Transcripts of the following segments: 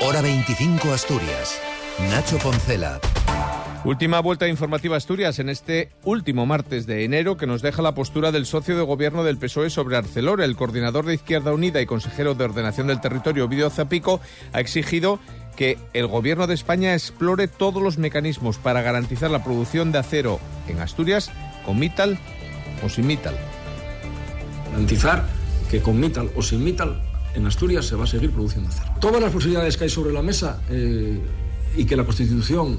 Hora 25 Asturias. Nacho Poncela. Última vuelta informativa Asturias en este último martes de enero que nos deja la postura del socio de gobierno del PSOE sobre Arcelor. El coordinador de Izquierda Unida y consejero de Ordenación del Territorio, Ovidio Zapico, ha exigido que el gobierno de España explore todos los mecanismos para garantizar la producción de acero en Asturias con Mittal o sin Mittal. Garantizar que con Mittal o sin Mittal en Asturias se va a seguir produciendo acero. Todas las posibilidades que hay sobre la mesa eh, y que la Constitución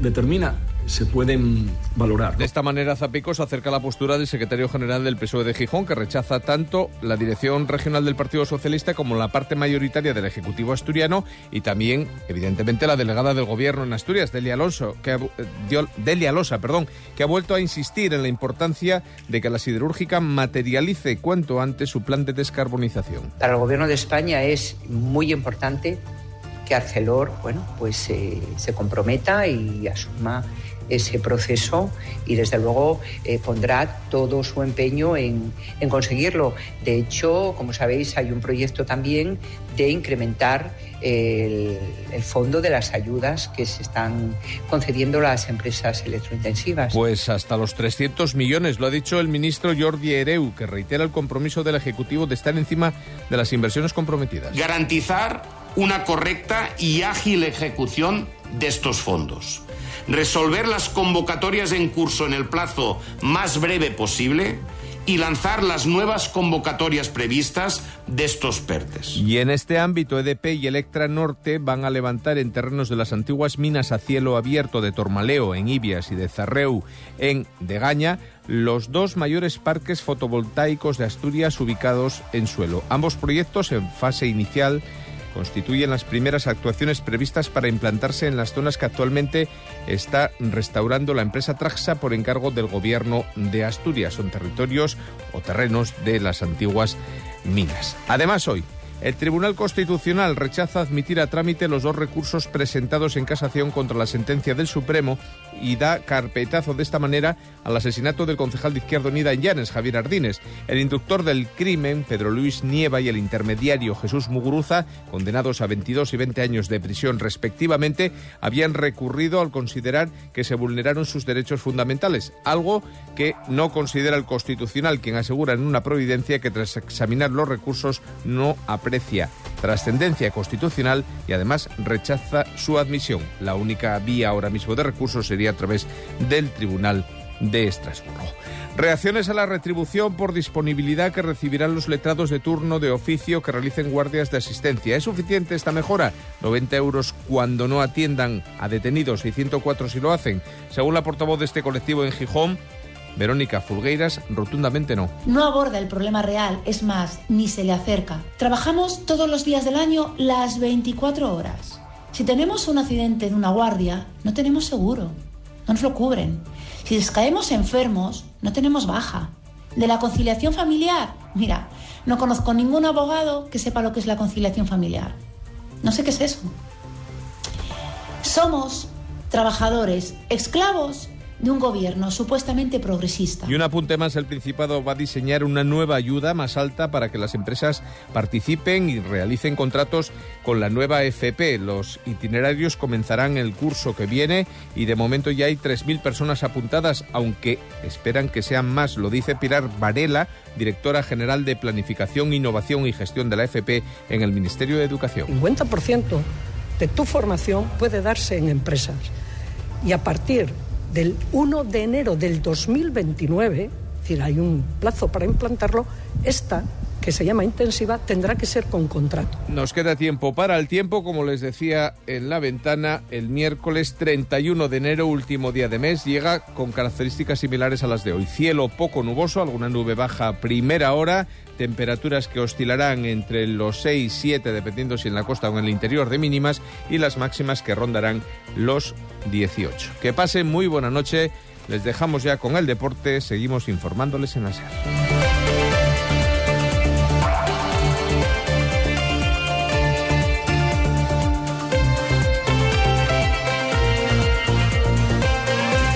determina se pueden valorar. De esta manera, Zapico se acerca a la postura del secretario general del PSOE de Gijón, que rechaza tanto la dirección regional del Partido Socialista como la parte mayoritaria del Ejecutivo asturiano y también, evidentemente, la delegada del Gobierno en Asturias, Delia Alonso, que ha, eh, Delia Losa, perdón, que ha vuelto a insistir en la importancia de que la siderúrgica materialice cuanto antes su plan de descarbonización. Para el Gobierno de España es muy importante que Arcelor, bueno, pues eh, se comprometa y asuma ese proceso y desde luego eh, pondrá todo su empeño en, en, conseguirlo. De hecho, como sabéis, hay un proyecto también de incrementar el, el, fondo de las ayudas que se están concediendo las empresas electrointensivas. Pues hasta los 300 millones, lo ha dicho el ministro Jordi Ereu, que reitera el compromiso del Ejecutivo de estar encima de las inversiones comprometidas. Garantizar una correcta y ágil ejecución de estos fondos resolver las convocatorias en curso en el plazo más breve posible y lanzar las nuevas convocatorias previstas de estos PERTES. Y en este ámbito, EDP y Electra Norte van a levantar en terrenos de las antiguas minas a cielo abierto de Tormaleo, en Ibias, y de Zarreu, en Degaña, los dos mayores parques fotovoltaicos de Asturias ubicados en suelo. Ambos proyectos en fase inicial constituyen las primeras actuaciones previstas para implantarse en las zonas que actualmente está restaurando la empresa Traxa por encargo del gobierno de Asturias. Son territorios o terrenos de las antiguas minas. Además, hoy el Tribunal Constitucional rechaza admitir a trámite los dos recursos presentados en casación contra la sentencia del Supremo y da carpetazo de esta manera al asesinato del concejal de Izquierda Unida en Llanes, Javier Ardines. El inductor del crimen, Pedro Luis Nieva, y el intermediario Jesús Muguruza, condenados a 22 y 20 años de prisión respectivamente, habían recurrido al considerar que se vulneraron sus derechos fundamentales, algo que no considera el Constitucional, quien asegura en una providencia que tras examinar los recursos no aprecia trascendencia constitucional y además rechaza su admisión. La única vía ahora mismo de recursos sería a través del Tribunal de Estrasburgo. Reacciones a la retribución por disponibilidad que recibirán los letrados de turno de oficio que realicen guardias de asistencia. ¿Es suficiente esta mejora? 90 euros cuando no atiendan a detenidos y 104 si lo hacen. Según la portavoz de este colectivo en Gijón, Verónica Fulgueiras, rotundamente no. No aborda el problema real, es más, ni se le acerca. Trabajamos todos los días del año las 24 horas. Si tenemos un accidente en una guardia, no tenemos seguro, no nos lo cubren. Si caemos enfermos, no tenemos baja. De la conciliación familiar, mira, no conozco ningún abogado que sepa lo que es la conciliación familiar. No sé qué es eso. Somos trabajadores, esclavos de un gobierno supuestamente progresista. Y un apunte más, el Principado va a diseñar una nueva ayuda más alta para que las empresas participen y realicen contratos con la nueva FP. Los itinerarios comenzarán el curso que viene y de momento ya hay 3.000 personas apuntadas, aunque esperan que sean más, lo dice Pilar Varela, directora general de Planificación, Innovación y Gestión de la FP en el Ministerio de Educación. 50% de tu formación puede darse en empresas y a partir del 1 de enero del 2029, es decir, hay un plazo para implantarlo, esta que se llama intensiva tendrá que ser con contrato. Nos queda tiempo para el tiempo, como les decía en la ventana, el miércoles 31 de enero, último día de mes, llega con características similares a las de hoy. Cielo poco nuboso, alguna nube baja primera hora, temperaturas que oscilarán entre los 6 y 7, dependiendo si en la costa o en el interior de mínimas, y las máximas que rondarán los 18. Que pasen muy buena noche, les dejamos ya con el deporte, seguimos informándoles en la SER.